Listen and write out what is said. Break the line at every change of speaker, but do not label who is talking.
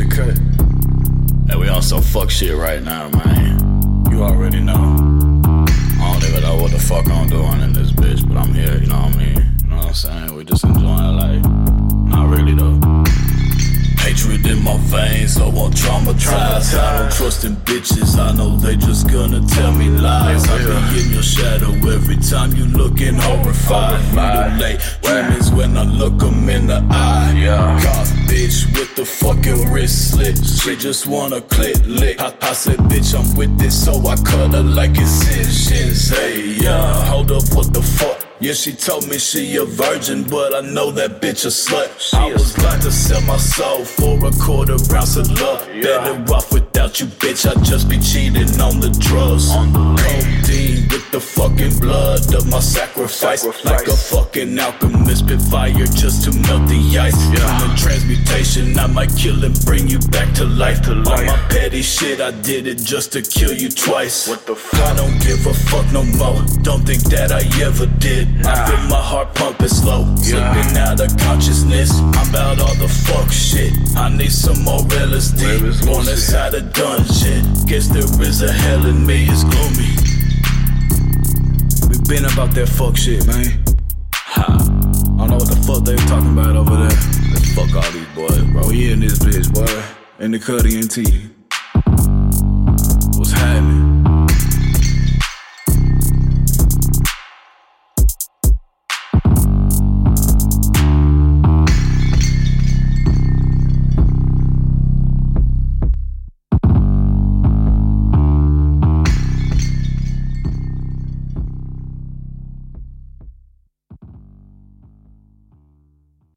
in the cut. And we on some fuck shit right now, man. You already know. I don't even know what the fuck I'm doing in this bitch, but I'm here, you know what I mean? You know what I'm saying? We just enjoying life. Not really though. Hatred in my veins, so I'm traumatized. I don't trust in bitches, I know they just gonna tell me lies. I be in your shadow every time you looking horrified. Wrist slit. She just wanna click lick. I, I said, bitch, I'm with this, so I cut her like it's shins. Hey, yeah, hold up, what the fuck? Yeah, she told me she a virgin, but I know that bitch a slut. I was glad to sell my soul for a quarter ounce of love. Better off without you, bitch. I just be cheating on the drugs.
On the.
Codeine with the fucking blood of my sacrifice.
Sacrifice.
Like a fucking alchemist, spit fire just to melt the ice.
Yeah.
Human I might kill and bring you back to life.
To
All my petty shit, I did it just to kill you twice.
What the fuck?
I don't give a fuck no more. Don't think that I ever did. I feel my heart pumping slow,
Yeah.
slipping out of consciousness. I'm about all the fuck shit. I need some more LSD. Born
Lucy?
inside a dungeon. Guess there is a hell in me. It's gloomy. We been about that fuck shit, man. Ha. I don't know what the fuck they talking about over there. In the Cuddy and T. What's happening?